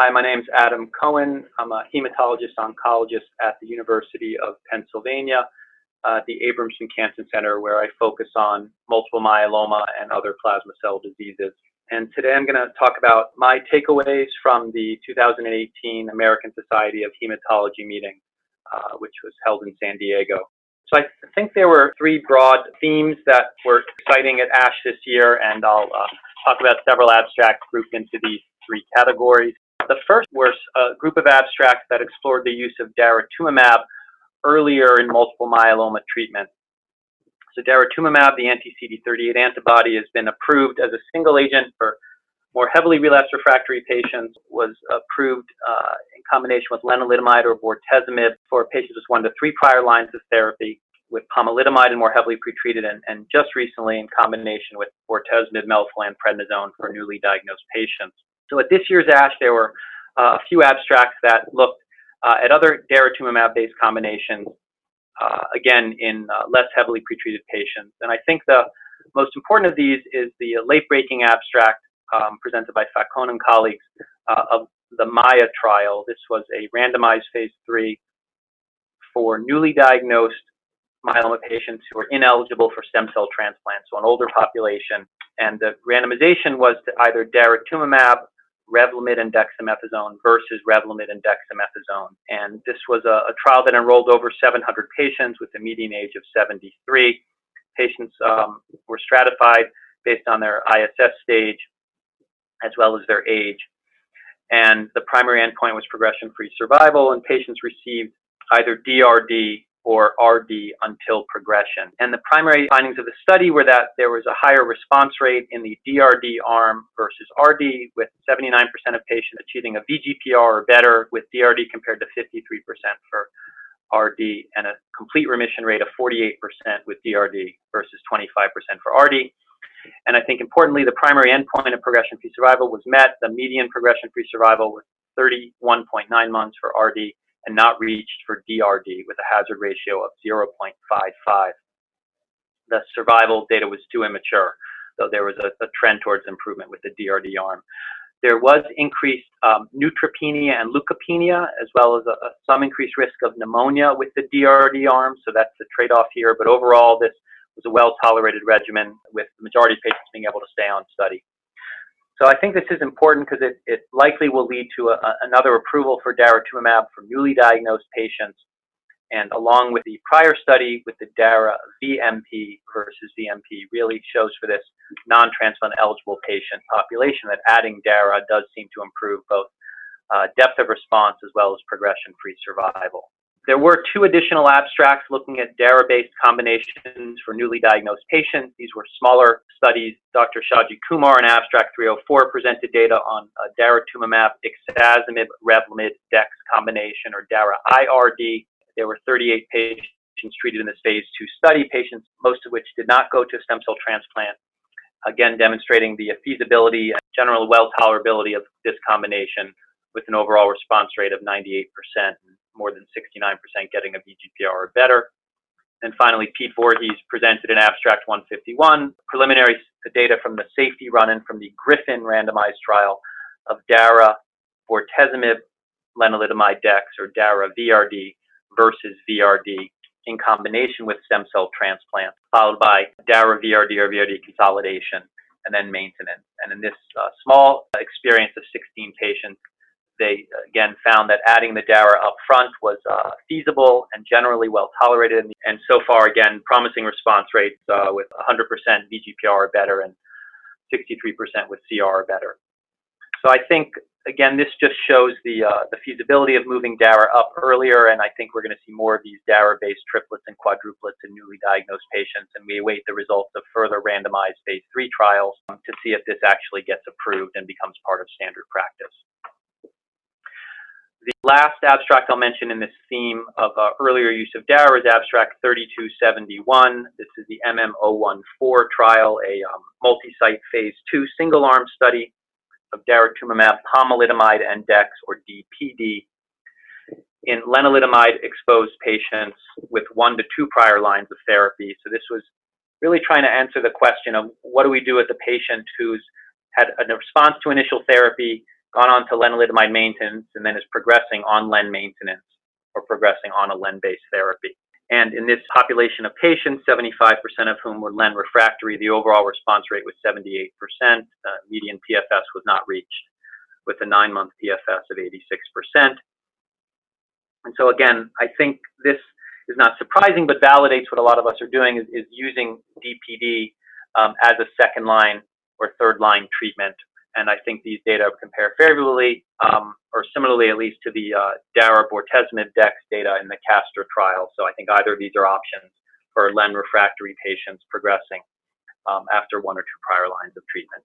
Hi, my name's Adam Cohen. I'm a hematologist oncologist at the University of Pennsylvania, uh, the Abramson Cancer Center, where I focus on multiple myeloma and other plasma cell diseases. And today I'm going to talk about my takeaways from the 2018 American Society of Hematology meeting, uh, which was held in San Diego. So I think there were three broad themes that were exciting at ASH this year, and I'll uh, talk about several abstracts grouped into these three categories. The first was a group of abstracts that explored the use of daratumumab earlier in multiple myeloma treatment. So daratumumab, the anti-CD38 antibody, has been approved as a single agent for more heavily relapsed refractory patients, was approved uh, in combination with lenalidomide or bortezomib for patients with one to three prior lines of therapy, with pomalidomide and more heavily pretreated, and, and just recently in combination with bortezomib, melphalan, prednisone for newly diagnosed patients. So at this year's ASH, there were uh, a few abstracts that looked uh, at other daratumumab-based combinations, uh, again, in uh, less heavily pretreated patients. And I think the most important of these is the late-breaking abstract um, presented by Facon and colleagues uh, of the MAIA trial. This was a randomized phase three for newly diagnosed myeloma patients who are ineligible for stem cell transplant, so an older population. And the randomization was to either daratumumab Revlimid and dexamethasone versus Revlimid and dexamethasone. And this was a, a, trial that enrolled over 700 patients with a median age of 73. Patients um, were stratified based on their ISS stage as well as their age. And the primary endpoint was progression-free survival, and patients received either DRD or RD until progression. And the primary findings of the study were that there was a higher response rate in the DRD arm versus RD, with 79% of patients achieving a VGPR or better with DRD compared to 53% for RD, and a complete remission rate of 48% with DRD versus 25% for RD. And I think importantly, the primary endpoint of progression-free survival was met. The median progression-free survival was 31.9 months for RD and not reached for DRD with a hazard ratio of 0.55. The survival data was too immature, though there was a, a trend towards improvement with the DRD arm. There was increased um, neutropenia and leukopenia, as well as a, a, some increased risk of pneumonia with the DRD arm, so that's the trade-off here. But overall, this was a well-tolerated regimen with the majority of patients being able to stay on study. So I think this is important because it, it likely will lead to a, another approval for daratumumab for newly diagnosed patients. And along with the prior study with the DARA VMP versus VMP really shows for this non-transplant eligible patient population that adding DARA does seem to improve both uh, depth of response as well as progression-free survival. There were two additional abstracts looking at DARA-based combinations for newly diagnosed patients. These were smaller studies. Dr. Shaji Kumar in abstract 304 presented data on uh, daratumumab, ixazomib, Revlimid, dex combination, or DARA-IRD. There were 38 patients treated in this phase two study, patients most of which did not go to stem cell transplant. Again, demonstrating the feasibility and general well tolerability of this combination with an overall response rate of 98% more than 69% getting a VGPR or better. And finally, Pete Voorhees presented in abstract 151 preliminary data from the safety run-in from the Griffin randomized trial of DARA, bortezomib, lenalidomide dex, or DARA VRD versus VRD in combination with stem cell transplant, followed by DARA VRD or VRD consolidation, and then maintenance. And in this uh, small experience of 16 patients, they again found that adding the DARA up front was uh, feasible and generally well tolerated. And so far, again, promising response rates uh, with 100% VGPR or better and 63% with CR or better. So I think, again, this just shows the, uh, the feasibility of moving DARA up earlier, and I think we're going to see more of these DARA-based triplets and quadruplets in newly diagnosed patients, and we await the results of further randomized phase three trials to see if this actually gets approved and becomes part of standard practice. The last abstract I'll mention in this theme of uh, earlier use of DARA is abstract 3271. This is the MM014 trial, a um, multi-site phase two single-arm study of daratumumab, pomalidomide, and DEX, or DPD, in lenalidomide-exposed patients with one to two prior lines of therapy. So this was really trying to answer the question of what do we do with a patient who's had a response to initial therapy, gone on to lenalidomide maintenance and then is progressing on len maintenance or progressing on a len-based therapy. And in this population of patients, 75% of whom were len refractory, the overall response rate was 78%. Uh, median PFS was not reached with a nine month PFS of 86%. And so, again, I think this is not surprising, but validates what a lot of us are doing is, is using DPD um, as a second line or third line treatment. And I think these data compare favorably, um, or similarly at least to the uh, Dara bortezomib dex data in the Castor trial. So I think either of these are options for LEN refractory patients progressing um, after one or two prior lines of treatment.